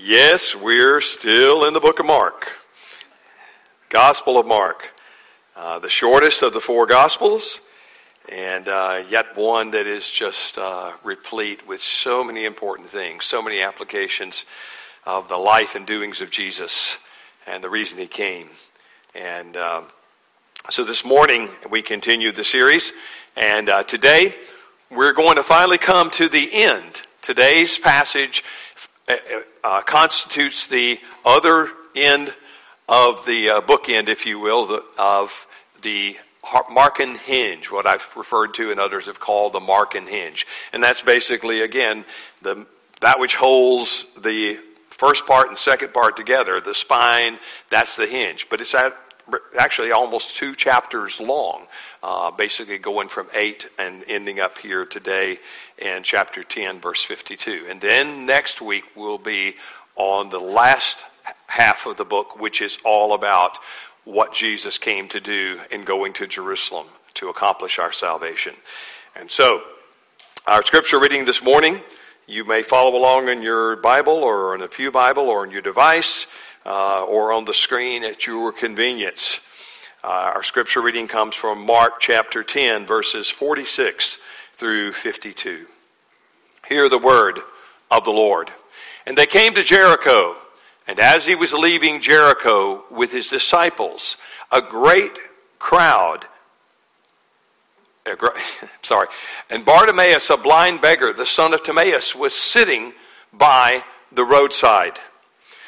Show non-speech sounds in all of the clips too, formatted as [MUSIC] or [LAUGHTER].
Yes, we're still in the book of Mark. Gospel of Mark. Uh, the shortest of the four Gospels, and uh, yet one that is just uh, replete with so many important things, so many applications of the life and doings of Jesus and the reason he came. And um, so this morning we continue the series, and uh, today we're going to finally come to the end. Today's passage uh, uh, constitutes the other end of the uh, bookend, if you will, the, of the Markan hinge, what I've referred to and others have called the Markan hinge. And that's basically, again, the, that which holds the first part and second part together, the spine, that's the hinge. But it's at, actually almost two chapters long, uh, basically going from 8 and ending up here today in chapter 10, verse 52. And then next week we'll be on the last half of the book, which is all about what Jesus came to do in going to Jerusalem to accomplish our salvation. And so, our scripture reading this morning, you may follow along in your Bible or in a Pew Bible or in your device uh, or on the screen at your convenience. Uh, our scripture reading comes from Mark chapter 10, verses 46 through 52. Hear the word of the Lord. And they came to Jericho, and as he was leaving Jericho with his disciples, a great crowd [LAUGHS] sorry, and Bartimaeus, a blind beggar, the son of Timaeus, was sitting by the roadside.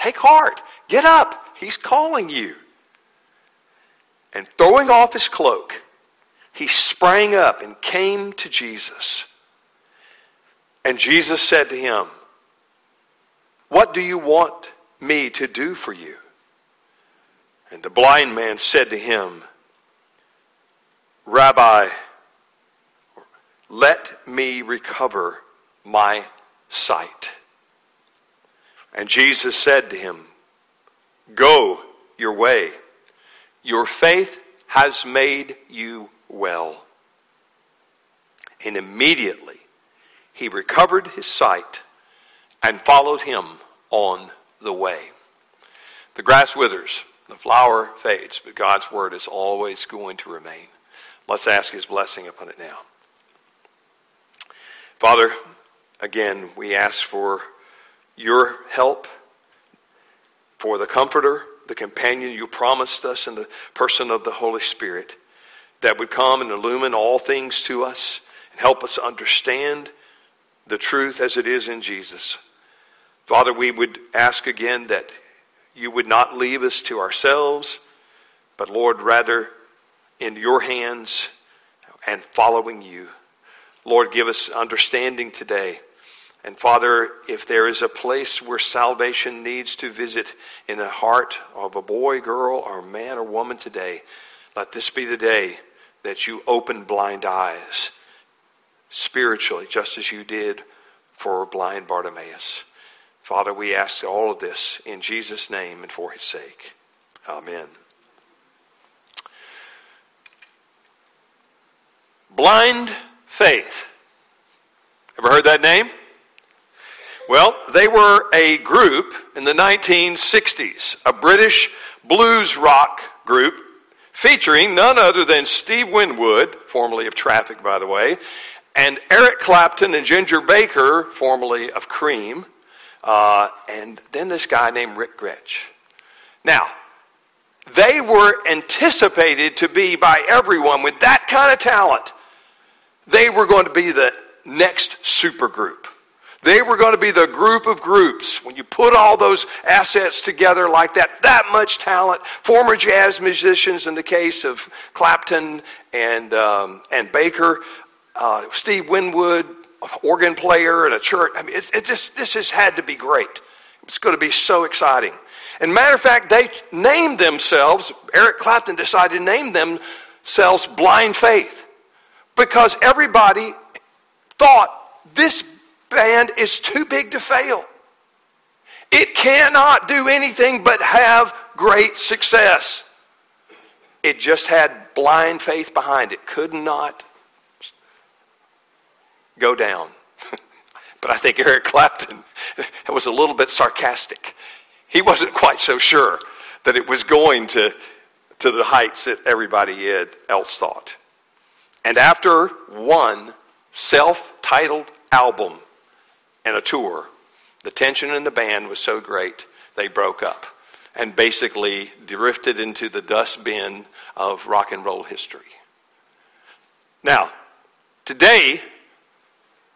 Take heart, get up, he's calling you. And throwing off his cloak, he sprang up and came to Jesus. And Jesus said to him, What do you want me to do for you? And the blind man said to him, Rabbi, let me recover my sight. And Jesus said to him, Go your way. Your faith has made you well. And immediately he recovered his sight and followed him on the way. The grass withers, the flower fades, but God's word is always going to remain. Let's ask his blessing upon it now. Father, again, we ask for your help, for the comforter, the companion you promised us in the person of the Holy Spirit that would come and illumine all things to us and help us understand the truth as it is in Jesus. Father, we would ask again that you would not leave us to ourselves, but Lord, rather in your hands and following you. Lord, give us understanding today. And Father, if there is a place where salvation needs to visit in the heart of a boy, girl, or man or woman today, let this be the day that you open blind eyes spiritually, just as you did for blind Bartimaeus. Father, we ask all of this in Jesus' name and for his sake. Amen. Blind faith. Ever heard that name? Well, they were a group in the 1960s, a British blues rock group featuring none other than Steve Winwood, formerly of Traffic, by the way, and Eric Clapton and Ginger Baker, formerly of Cream, uh, and then this guy named Rick Grech. Now, they were anticipated to be by everyone with that kind of talent they were going to be the next supergroup. They were going to be the group of groups. When you put all those assets together like that, that much talent, former jazz musicians in the case of Clapton and, um, and Baker, uh, Steve Winwood, organ player at a church. I mean, it, it just, this has had to be great. It's going to be so exciting. And matter of fact, they named themselves, Eric Clapton decided to name themselves Blind Faith because everybody thought this band is too big to fail. It cannot do anything but have great success. It just had blind faith behind it, could not go down. [LAUGHS] but I think Eric Clapton [LAUGHS] was a little bit sarcastic. He wasn't quite so sure that it was going to, to the heights that everybody else thought. And after one self titled album and a tour, the tension in the band was so great, they broke up and basically drifted into the dustbin of rock and roll history. Now, today,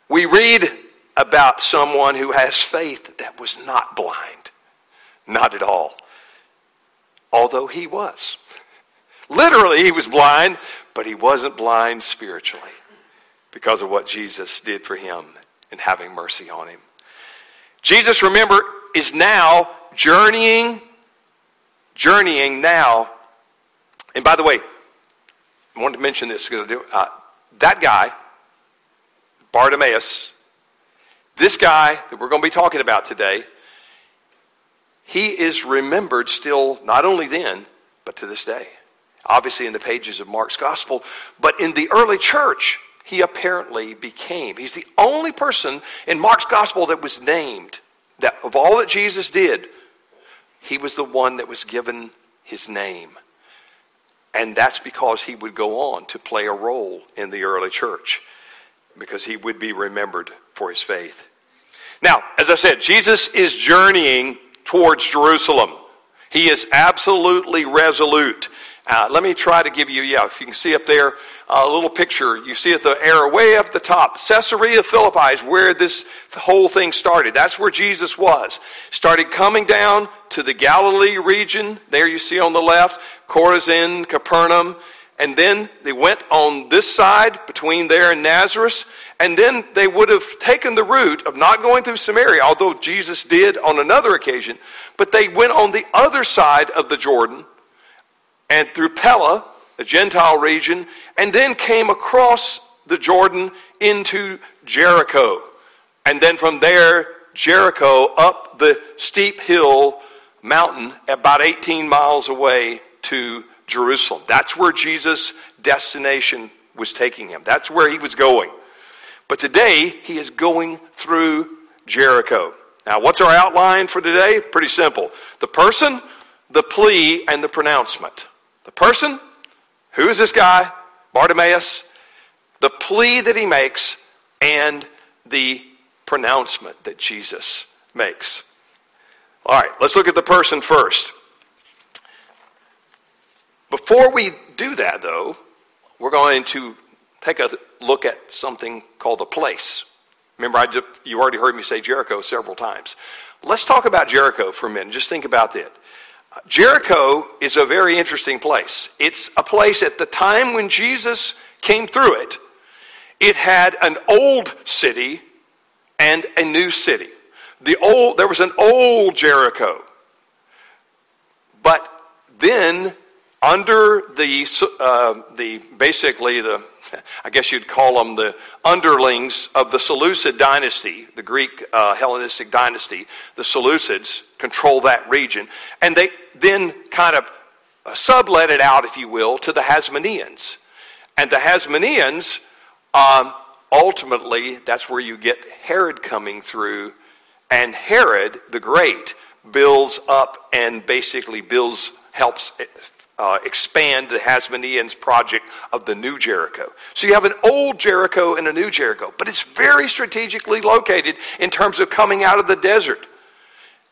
we read about someone who has faith that was not blind. Not at all. Although he was. Literally, he was blind, but he wasn't blind spiritually because of what Jesus did for him in having mercy on him. Jesus, remember, is now journeying, journeying now. And by the way, I wanted to mention this because uh, that guy, Bartimaeus, this guy that we're going to be talking about today, he is remembered still not only then, but to this day. Obviously, in the pages of Mark's gospel, but in the early church, he apparently became. He's the only person in Mark's gospel that was named. That of all that Jesus did, he was the one that was given his name. And that's because he would go on to play a role in the early church, because he would be remembered for his faith. Now, as I said, Jesus is journeying towards Jerusalem. He is absolutely resolute. Uh, let me try to give you, yeah, if you can see up there, a little picture. You see at the arrow way up the top. Caesarea Philippi is where this whole thing started. That's where Jesus was. Started coming down to the Galilee region. There you see on the left, Chorazin, Capernaum. And then they went on this side between there and Nazareth. And then they would have taken the route of not going through Samaria, although Jesus did on another occasion. But they went on the other side of the Jordan and through Pella, a Gentile region, and then came across the Jordan into Jericho. And then from there, Jericho up the steep hill mountain about 18 miles away to Jerusalem. That's where Jesus' destination was taking him. That's where he was going. But today, he is going through Jericho. Now, what's our outline for today? Pretty simple the person, the plea, and the pronouncement. The person, who is this guy? Bartimaeus. The plea that he makes and the pronouncement that Jesus makes. All right, let's look at the person first. Before we do that, though, we're going to take a look at something called the place. Remember, I just, you already heard me say Jericho several times. Let's talk about Jericho for a minute. Just think about that. Jericho is a very interesting place. It's a place at the time when Jesus came through it, it had an old city and a new city. The old, there was an old Jericho. But then, under the, uh, the basically the, [LAUGHS] I guess you'd call them the underlings of the Seleucid dynasty, the Greek uh, Hellenistic dynasty, the Seleucids control that region. And they then kind of uh, sublet it out, if you will, to the Hasmoneans. And the Hasmoneans, um, ultimately, that's where you get Herod coming through. And Herod the Great builds up and basically builds, helps uh, expand the Hasmoneans' project of the New Jericho. So you have an old Jericho and a new Jericho, but it's very strategically located in terms of coming out of the desert.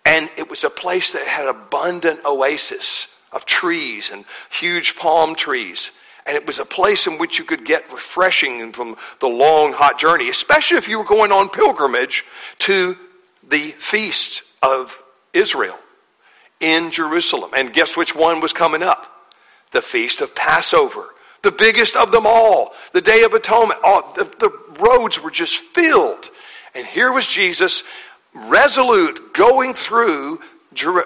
And it was a place that had abundant oasis of trees and huge palm trees. And it was a place in which you could get refreshing from the long, hot journey, especially if you were going on pilgrimage to the feast of Israel in Jerusalem. And guess which one was coming up? The feast of Passover, the biggest of them all, the Day of Atonement. The, the roads were just filled. And here was Jesus resolute going through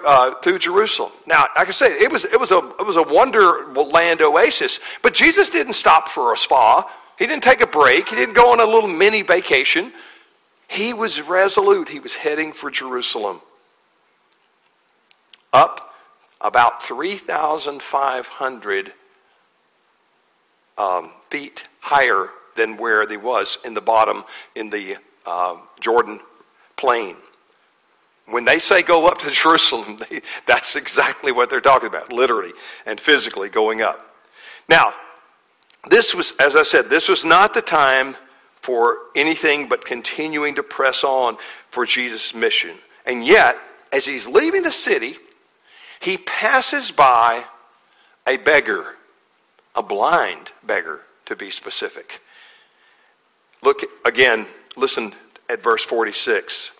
uh, through Jerusalem. Now, like I said, it was it was a it was a wonderland oasis, but Jesus didn't stop for a spa. He didn't take a break. He didn't go on a little mini vacation. He was resolute. He was heading for Jerusalem. Up about 3,500 um, feet higher than where he was in the bottom in the uh, Jordan plain. When they say go up to Jerusalem, [LAUGHS] they, that's exactly what they're talking about, literally and physically going up. Now, this was, as I said, this was not the time for anything but continuing to press on for Jesus' mission. And yet, as he's leaving the city, he passes by a beggar, a blind beggar, to be specific. Look again, listen at verse 46.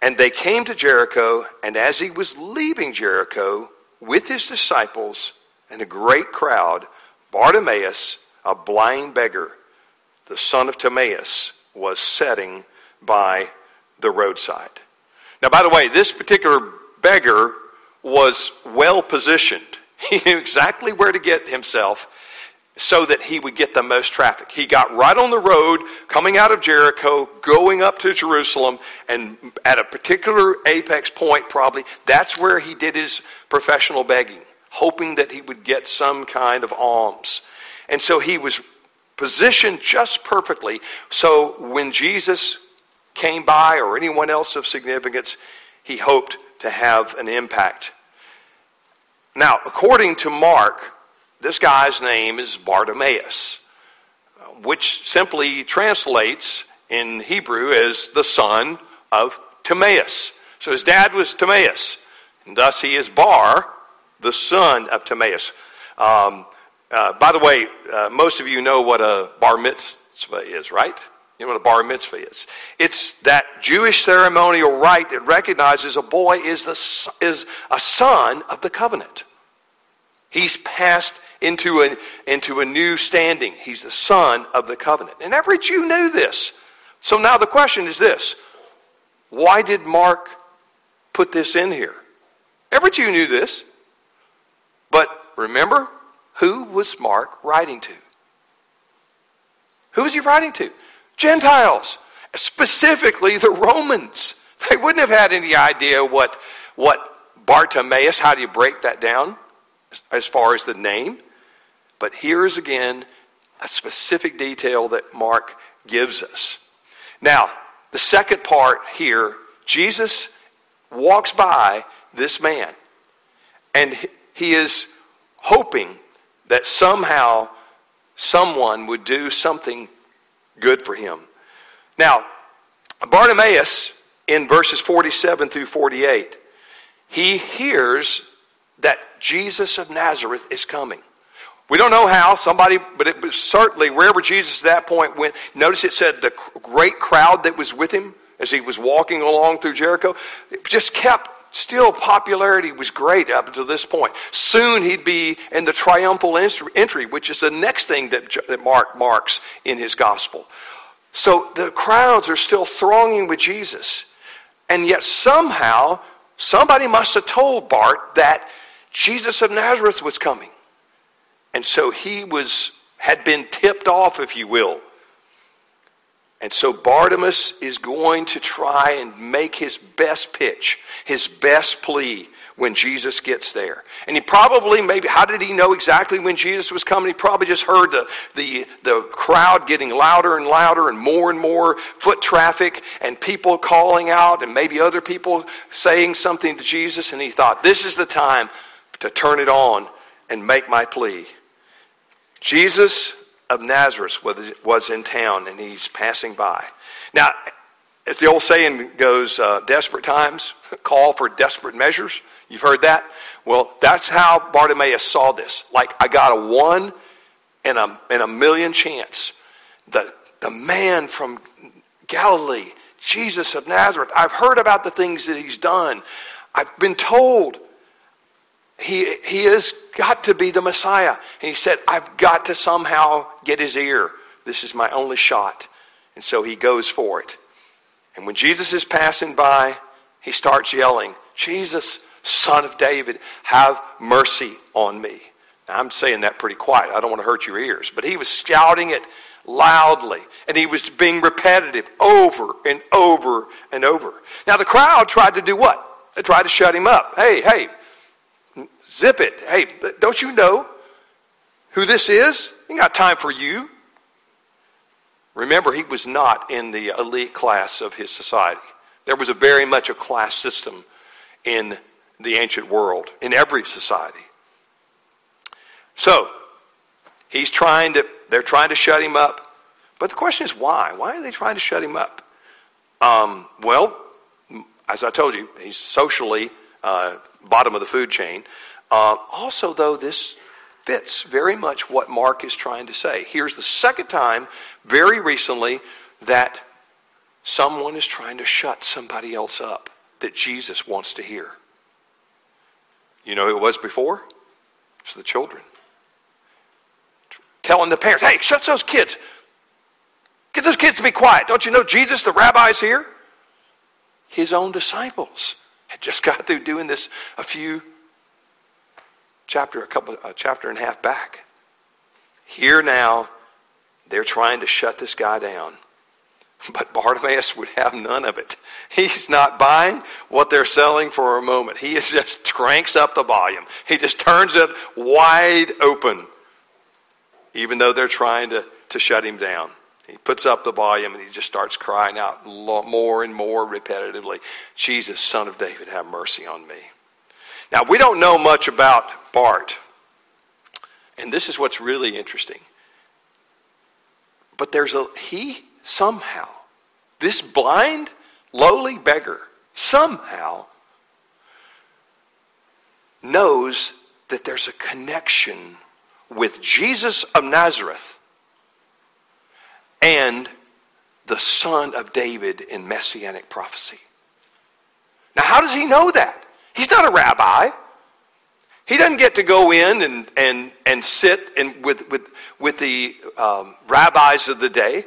And they came to Jericho, and as he was leaving Jericho with his disciples and a great crowd, Bartimaeus, a blind beggar, the son of Timaeus, was sitting by the roadside. Now, by the way, this particular beggar was well positioned. [LAUGHS] He knew exactly where to get himself so that he would get the most traffic. He got right on the road coming out of Jericho, going up to Jerusalem, and at a particular apex point, probably, that's where he did his professional begging, hoping that he would get some kind of alms. And so he was positioned just perfectly so when Jesus came by or anyone else of significance, he hoped to have an impact. Now, according to Mark, this guy's name is Bartimaeus, which simply translates in Hebrew as the son of Timaeus. So his dad was Timaeus, and thus he is Bar, the son of Timaeus. Um, uh, by the way, uh, most of you know what a bar mitzvah is, right? You know what a bar mitzvah is? It's that Jewish ceremonial rite that recognizes a boy is, the, is a son of the covenant. He's passed into a, into a new standing. He's the son of the covenant. And every Jew knew this. So now the question is this why did Mark put this in here? Every Jew knew this. But remember, who was Mark writing to? Who was he writing to? Gentiles, specifically the Romans. They wouldn't have had any idea what, what Bartimaeus, how do you break that down as far as the name? But here's again a specific detail that Mark gives us. Now, the second part here Jesus walks by this man, and he is hoping that somehow someone would do something good for him. Now, Bartimaeus, in verses 47 through 48, he hears that Jesus of Nazareth is coming. We don't know how, somebody, but it was certainly wherever Jesus at that point went. Notice it said the great crowd that was with him as he was walking along through Jericho, just kept still popularity was great up until this point. Soon he'd be in the triumphal entry, which is the next thing that, that Mark marks in his gospel. So the crowds are still thronging with Jesus. And yet somehow somebody must have told Bart that Jesus of Nazareth was coming. And so he was, had been tipped off, if you will. And so Bartimaeus is going to try and make his best pitch, his best plea when Jesus gets there. And he probably, maybe, how did he know exactly when Jesus was coming? He probably just heard the, the, the crowd getting louder and louder and more and more foot traffic and people calling out and maybe other people saying something to Jesus. And he thought, this is the time to turn it on and make my plea. Jesus of Nazareth was, in town and he's passing by. Now, as the old saying goes, uh, desperate times [LAUGHS] call for desperate measures. You've heard that? Well, that's how Bartimaeus saw this. Like, I got a one in a, in a million chance. The, the man from Galilee, Jesus of Nazareth, I've heard about the things that he's done. I've been told he, he has got to be the Messiah. And he said, I've got to somehow get his ear. This is my only shot. And so he goes for it. And when Jesus is passing by, he starts yelling, Jesus, son of David, have mercy on me. Now, I'm saying that pretty quiet. I don't want to hurt your ears. But he was shouting it loudly, and he was being repetitive over and over and over. Now, the crowd tried to do what? They tried to shut him up. Hey, hey, zip it. Hey, don't you know who this is? He got time for you. Remember, he was not in the elite class of his society. There was a very much a class system in the ancient world, in every society. So, he's trying to, they're trying to shut him up. But the question is why? Why are they trying to shut him up? Um, well, as I told you, he's socially uh, bottom of the food chain. Uh, also, though, this fits very much what Mark is trying to say. Here's the second time, very recently, that someone is trying to shut somebody else up that Jesus wants to hear. You know who it was before? It's the children. Telling the parents, hey, shut those kids. Get those kids to be quiet. Don't you know Jesus, the rabbi's here? His own disciples had just got through doing this a few chapter, a couple, a chapter and a half back. Here now, they're trying to shut this guy down. [LAUGHS] But Bartimaeus would have none of it. He's not buying what they're selling for a moment. He just [LAUGHS] cranks up the volume. He just turns it wide open, even though they're trying to, to shut him down. He puts up the volume and he just starts crying out more and more repetitively Jesus, son of David, have mercy on me. Now, we don't know much about Bart. And this is what's really interesting. But there's a, he somehow, this blind, lowly beggar, somehow knows that there's a connection with Jesus of Nazareth and the son of David in messianic prophecy. Now, how does he know that? He's not a rabbi. He doesn't get to go in and, and, and sit and with, with, with the um, rabbis of the day.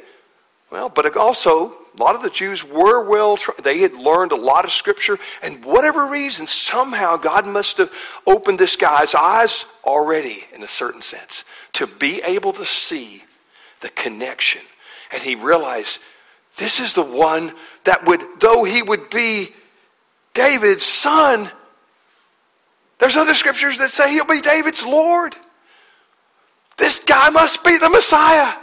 Well, but also, a lot of the Jews were well, they had learned a lot of scripture, and whatever reason, somehow God must have opened this guy's eyes already, in a certain sense, to be able to see the connection. And he realized this is the one that would, though he would be David's son, there's other scriptures that say he'll be David's Lord. This guy must be the Messiah.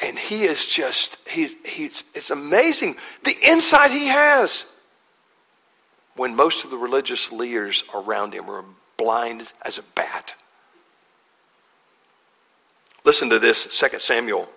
And he is just, he, he's, it's amazing the insight he has when most of the religious leaders around him are blind as a bat. Listen to this, 2 Samuel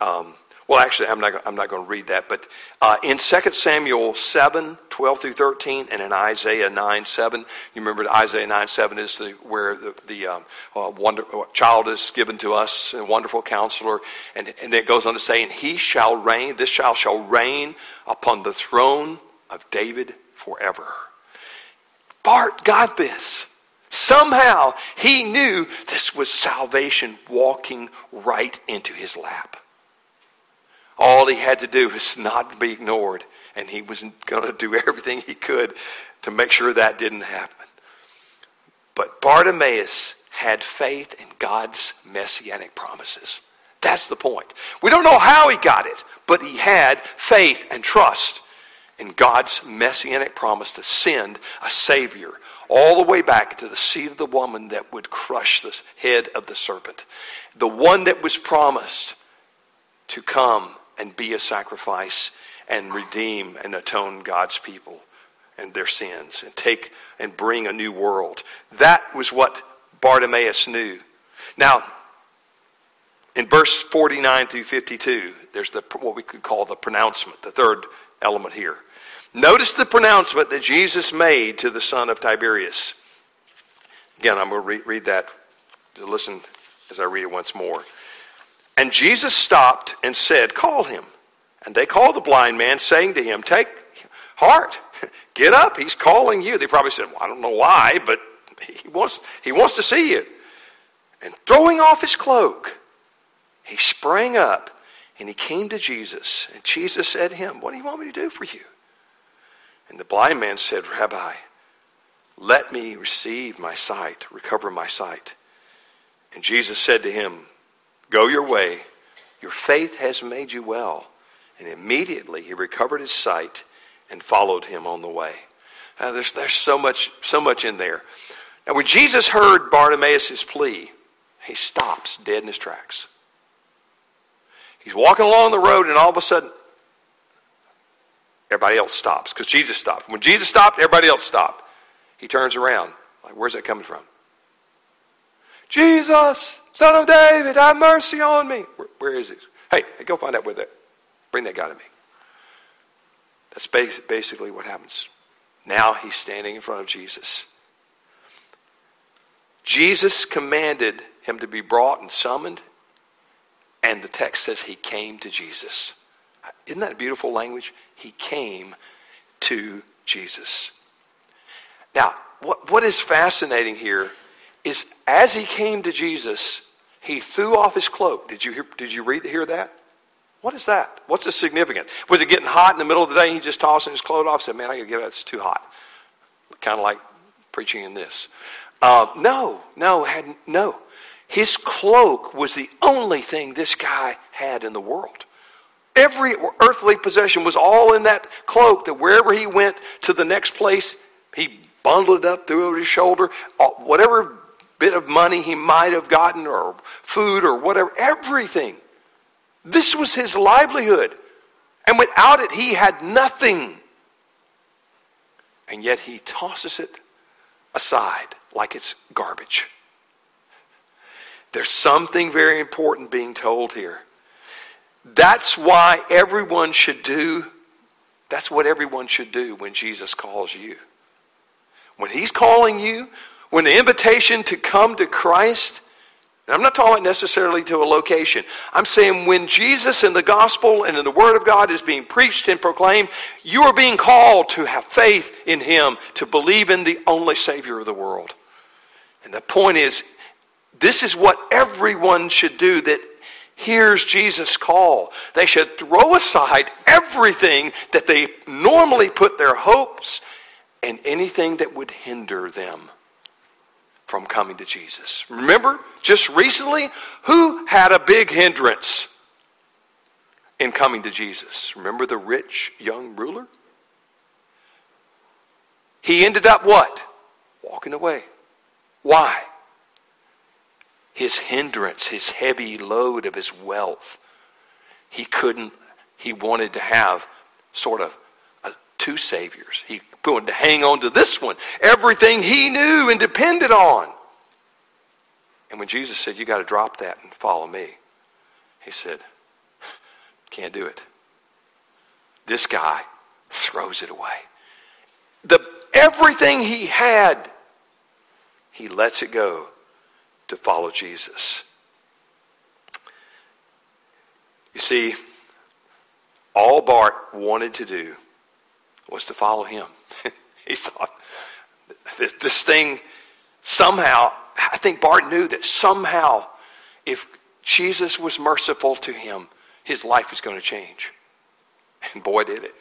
um, well, actually, I'm not, I'm not going to read that. But uh, in 2 Samuel 7, 12 through 13, and in Isaiah 9, 7, you remember Isaiah 9, 7 is the, where the, the um, uh, wonder, uh, child is given to us, a wonderful counselor. And, and it goes on to say, And he shall reign, this child shall reign upon the throne of David forever. Bart got this. Somehow he knew this was salvation walking right into his lap. All he had to do was not be ignored, and he was going to do [LAUGHS] everything he could to make sure that didn't happen. But Bartimaeus had faith in God's messianic promises. That's the point. We don't know how he got it, but he had faith and trust in God's messianic promise to send a Savior all the way back to the seed of the woman that would crush the head of the serpent. The one that was promised to come and be a sacrifice and redeem and atone God's people and their sins and take and bring a new world. That was what Bartimaeus knew. Now, in verse 49 through 52, there's the, what we could call the pronouncement, the third element here. Notice the pronouncement that Jesus made to the son of Tiberius. Again, I'm going to read, read that. Listen as I read it once more. And Jesus stopped and said, Call him. And they called the blind man, saying to him, Take heart, [LAUGHS] get up, he's calling you. They probably said, Well, I don't know why, but he wants, he wants to see you. And throwing off his cloak, he sprang up And he came to Jesus, and Jesus said to him, What do you want me to do for you? And the blind man said, Rabbi, let me receive my sight, recover my sight. And Jesus said to him, Go your way, your faith has made you well. And immediately he recovered his sight and followed him on the way. Now, there's, there's so much, so much in there. Now, when Jesus heard Bartimaeus' plea, he stops dead in his tracks. He's walking along the road, and all of a sudden, everybody else stops because Jesus stopped. When Jesus stopped, everybody else stopped. He turns around. Like, where's that coming from? Jesus, son of David, have mercy on me. where, where is he? Hey, hey, go find out where that. Bring that guy to me. That's basically what happens. Now he's standing in front of Jesus. Jesus commanded him to be brought and summoned, and the text says he came to Jesus. Isn't that beautiful language? He came to Jesus. Now, what, what is fascinating here is as he came to Jesus, he threw off his cloak. Did you hear, did you read, hear that? What is that? What's the significance? Was it getting hot in the middle of the day he just tossing his cloak off said, Man, I gotta get out, it's too hot. Kind of like preaching in this. Uh, no, no, had, no. His cloak was the only thing this guy had in the world. Every earthly possession was all in that cloak that wherever he went to the next place, he bundled it up, threw it over his shoulder. Uh, whatever bit of money he might have gotten or food or whatever, everything this was his livelihood. And without it, he had nothing. And yet he tosses it aside like it's garbage. There's something very important being told here. That's why everyone should do, that's what everyone should do when Jesus calls you. When he's calling you, when the invitation to come to Christ I'm not talking necessarily to a location. I'm saying when Jesus in the gospel and in the Word of God is being preached and proclaimed, you are being called to have faith in Him, to believe in the only Savior of the world. And the point is, this is what everyone should do that hears Jesus' call. They should throw aside everything that they normally put their hopes and anything that would hinder them from coming to Jesus. Remember, just recently, who had a big hindrance in coming to Jesus? Remember the rich young ruler? He ended up what? Walking away. Why? His hindrance, his heavy load of his wealth. He couldn't, he wanted to have sort of two saviors. He wanted to hang on to this one. Everything he knew and depended on. And when Jesus said, You got to drop that and follow me, he said, Can't do it. This guy throws it away. The, everything he had, he lets it go to follow Jesus. You see, all Bart wanted to do was to follow him. [LAUGHS] he thought, this, this thing somehow, I think Bart knew that somehow, if Jesus was merciful to him, his life was going to change. And boy, did it.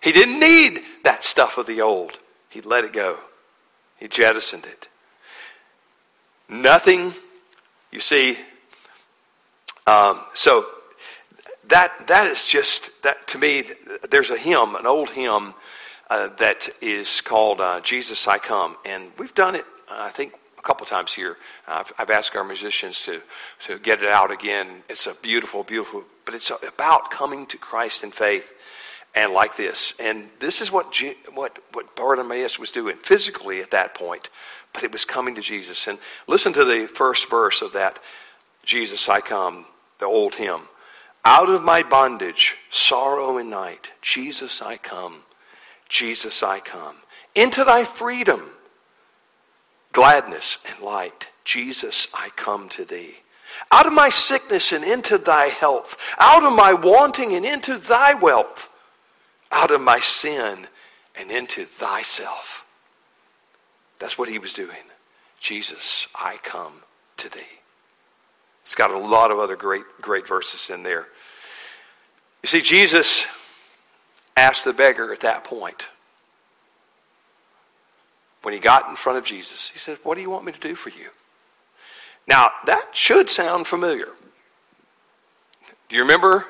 He didn't need that stuff of the old. He let it go. He jettisoned it. Nothing, you see, um, so that that is just that to me. There's a hymn, an old hymn uh, that is called uh, "Jesus I Come," and we've done it. Uh, I think a couple times here. I've, I've, asked our musicians to to get it out again. It's a beautiful, beautiful, but it's about coming to Christ in faith, and like this. And this is what what what Bartimaeus was doing physically at that point, but it was coming to Jesus. And listen to the first verse of that "Jesus I Come," the old hymn. Out of my bondage, sorrow and night, Jesus, I come. Jesus, I come. Into thy freedom, gladness and light, Jesus, I come to thee. Out of my sickness and into thy health, out of my wanting and into thy wealth, out of my sin and into thyself. That's what he was doing. Jesus, I come to thee. It's got a lot of other great, great verses in there. You see, Jesus asked the beggar at that point, when he got in front of Jesus, he said, What do you want me to do for you? Now, that should sound familiar. Do you remember?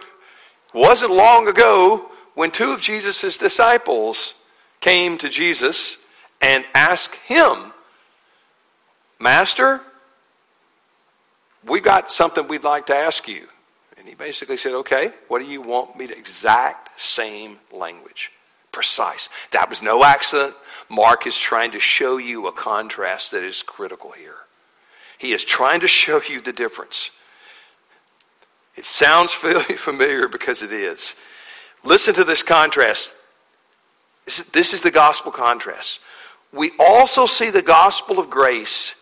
It wasn't long ago when two of Jesus' disciples came to Jesus and asked him, Master, we got something we'd like to ask you. And he basically said, Okay, what do you want me to? Exact same language. Precise. That was no accident. Mark is trying to show you a contrast that is critical here. He is trying to show you the difference. It sounds [LAUGHS] familiar because it is. Listen to this contrast. This is the gospel contrast. We also see the gospel of grace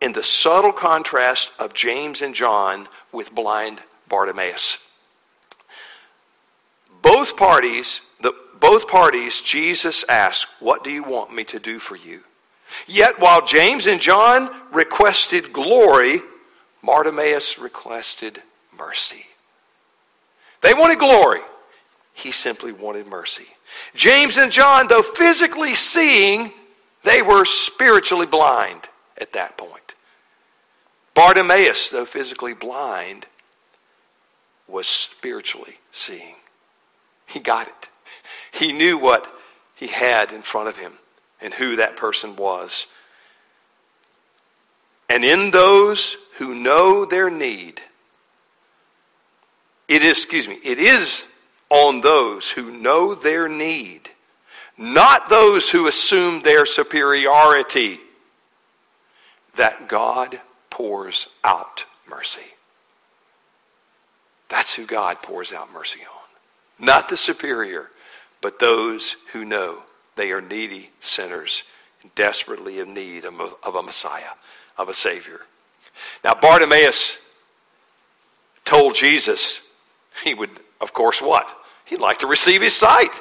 in the subtle contrast of James and John with blind Bartimaeus. Both parties, the, both parties, Jesus asked, What do you want me to do for you? Yet while James and John requested glory, Bartimaeus requested mercy. They wanted glory. He simply wanted mercy. James and John, though physically seeing, they were spiritually blind at that point. Bartimaeus, though physically blind, was spiritually seeing. He got it. He knew what he had in front of him and who that person was. And in those who know their need, it is, excuse me, it is on those who know their need, not those who assume their superiority, that God pours out mercy. That's who God pours out mercy on. Not the superior, but those who know they are needy sinners, desperately in need of a Messiah, of a Savior. Now, Bartimaeus told Jesus he would, of course, what? He'd like to receive his sight.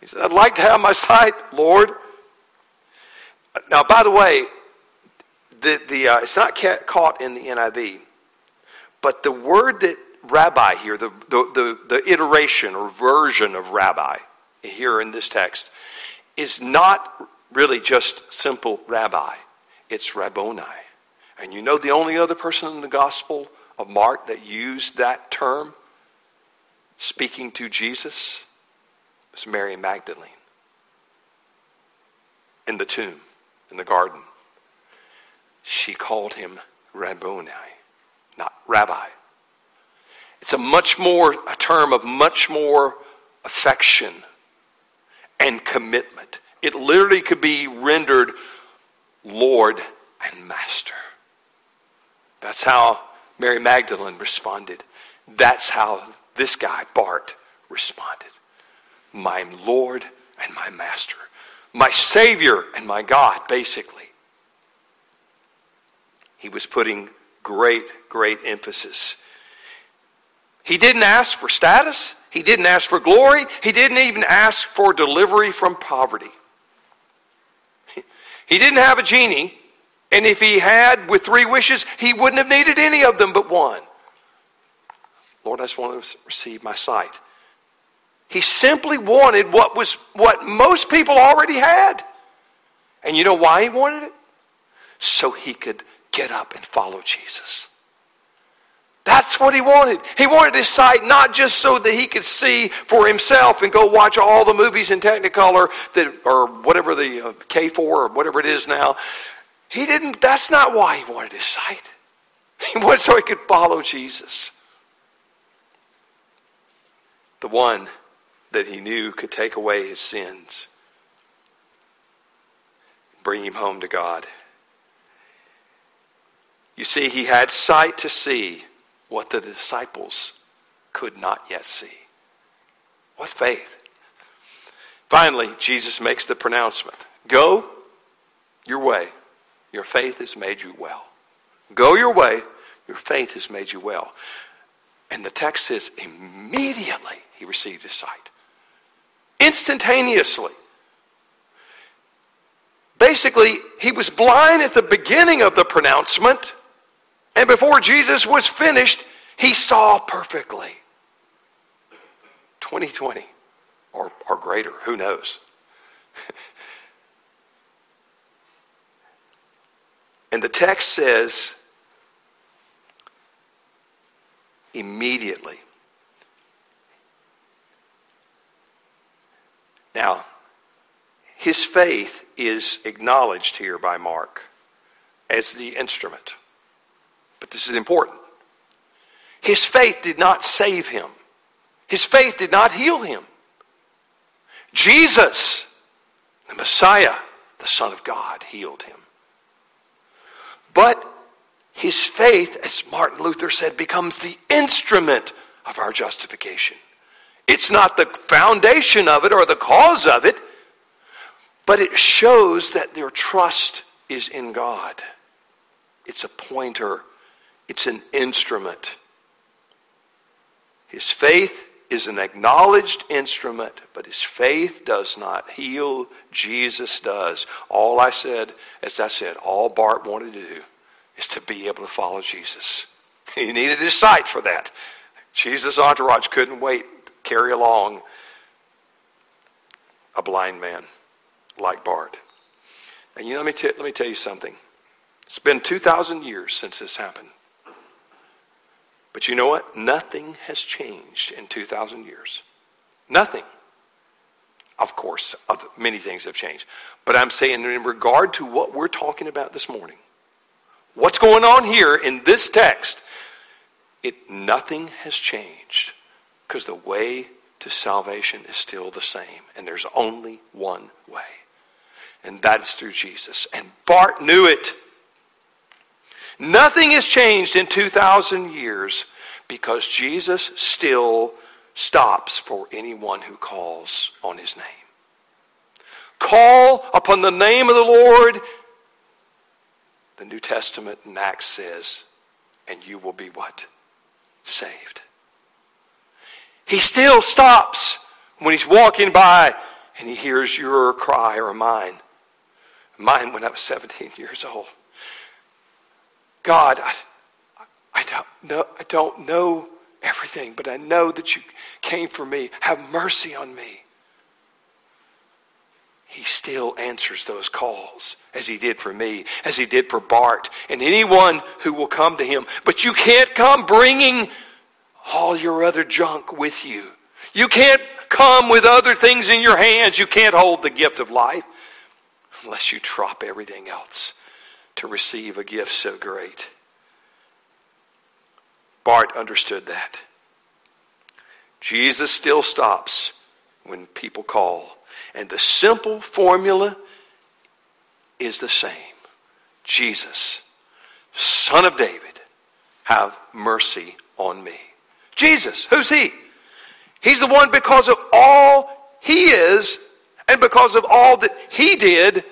He said, I'd like to have my sight, Lord. Now, by the way, the, the, uh, it's not caught in the NIV, but the word that rabbi here, the, the, the, the iteration or version of rabbi here in this text, is not really just simple rabbi, it's rabboni. And you know the only other person in the Gospel of Mark that used that term, speaking to Jesus, was Mary Magdalene in the tomb, in the garden she called him Rabboni, not rabbi. It's a much more, a term of much more affection and commitment. It literally could be rendered Lord and Master. That's how Mary Magdalene responded. That's how this guy, Bart, responded. My Lord and my Master. My Savior and my God, basically he was putting great, great emphasis. He didn't ask for status. He didn't ask for glory. He didn't even ask for delivery from poverty. [LAUGHS] He didn't have a genie, and if he had with three wishes, he wouldn't have needed any of them but one. Lord, I just want to receive my sight. He simply wanted what was what most people already had. And you know why he wanted it? So he could get up and follow Jesus. That's what he wanted. He wanted his sight not just so that he could see for himself and go watch all the movies in Technicolor that, or whatever the uh, K4 or whatever it is now. He didn't, that's not why he wanted his sight. [LAUGHS] He wanted so he could follow Jesus. The one that he knew could take away his sins, bring him home to God. You see, he had sight to see what the disciples could not yet see. What faith. Finally, Jesus makes the pronouncement Go your way. Your faith has made you well. Go your way. Your faith has made you well. And the text says, immediately he received his sight. Instantaneously. Basically, he was blind at the beginning of the pronouncement and before Jesus was finished, he saw perfectly. 2020 or, or greater. Who knows? [LAUGHS] and the text says, immediately. Now, his faith is acknowledged here by Mark as the instrument. But this is important. His faith did not save him. His faith did not heal him. Jesus, the Messiah, the Son of God, healed him. But his faith, as Martin Luther said, becomes the instrument of our justification. It's not the foundation of it or the cause of it, but it shows that their trust is in God. It's a pointer, it's an instrument. His faith is an acknowledged instrument, but his faith does not heal. Jesus does. All I said, as I said, all Bart wanted to do is to be able to follow Jesus. [LAUGHS] He needed his sight for that. Jesus' entourage couldn't wait to carry along a blind man like Bart. And you know, let me, t- let me tell you something. It's been 2,000 years since this happened. But you know what? Nothing has changed in 2,000 years. Nothing. Of course, many things have changed. But I'm saying, in regard to what we're talking about this morning, what's going on here in this text, it, nothing has changed because the way to salvation is still the same, and there's only one way, and that is through Jesus. And Bart knew it. Nothing has changed in 2,000 years because Jesus still stops for anyone who calls on his name. Call upon the name of the Lord, the New Testament in Acts says, and you will be what? Saved. He still stops when he's walking by and he hears your cry or mine. Mine when I was 17 years old. God, I, I don't know, I don't know everything, but I know that you came for me. Have mercy on me. He still answers those calls as he did for me, as he did for Bart, and anyone who will come to him. But you can't come bringing all your other junk with you. You can't come with other things in your hands. You can't hold the gift of life unless you drop everything else to receive a gift so great. Bart understood that. Jesus still stops when people call. And the simple formula is the same Jesus, Son of David, have mercy on me. Jesus, who's he? He's the one because of all he is and because of all that he did,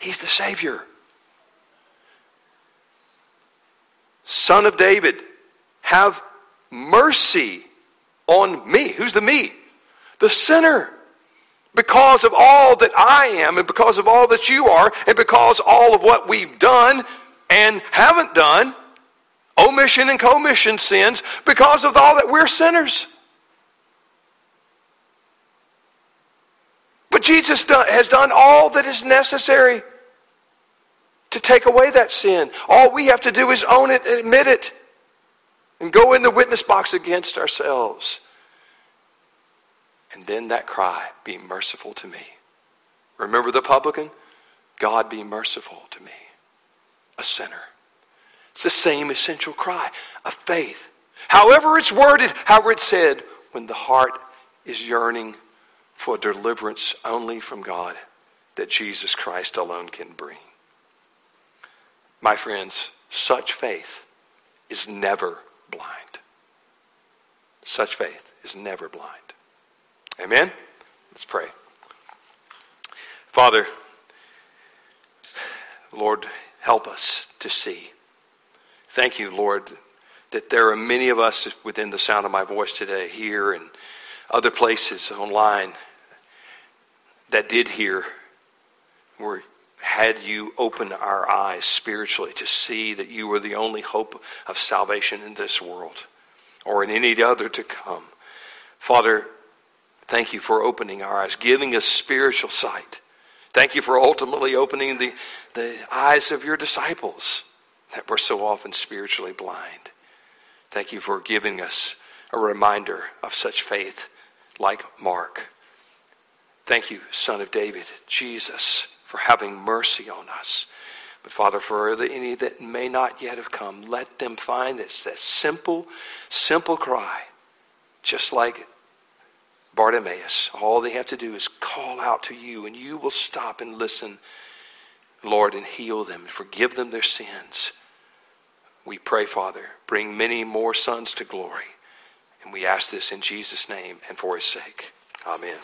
he's the Savior. Son of David, have mercy on me. Who's the me? The sinner. Because of all that I am, and because of all that you are, and because all of what we've done and haven't done, omission and commission sins, because of all that we're sinners. But Jesus has done all that is necessary to take away that sin. All we have to do is own it and admit it and go in the witness box against ourselves. And then that cry, be merciful to me. Remember the publican? God be merciful to me, a sinner. It's the same essential cry of faith. However it's worded, however it's said, when the heart is yearning for deliverance only from God that Jesus Christ alone can bring. My friends, such faith is never blind. Such faith is never blind. Amen? Let's pray. Father, Lord, help us to see. Thank you, Lord, that there are many of us within the sound of my voice today, here and other places online, that did hear, were had you open our eyes spiritually to see that you were the only hope of salvation in this world or in any other to come. Father, thank you for opening our eyes, giving us spiritual sight. Thank you for ultimately opening the, the eyes of your disciples that were so often spiritually blind. Thank you for giving us a reminder of such faith like Mark. Thank you, Son of David, Jesus, for having mercy on us. But Father, for any that may not yet have come, let them find this that simple, simple cry, just like Bartimaeus. All they have to do is call out to you, and you will stop and listen, Lord, and heal them, and forgive them their sins. We pray, Father, bring many more sons to glory. And we ask this in Jesus' name and for his sake. Amen.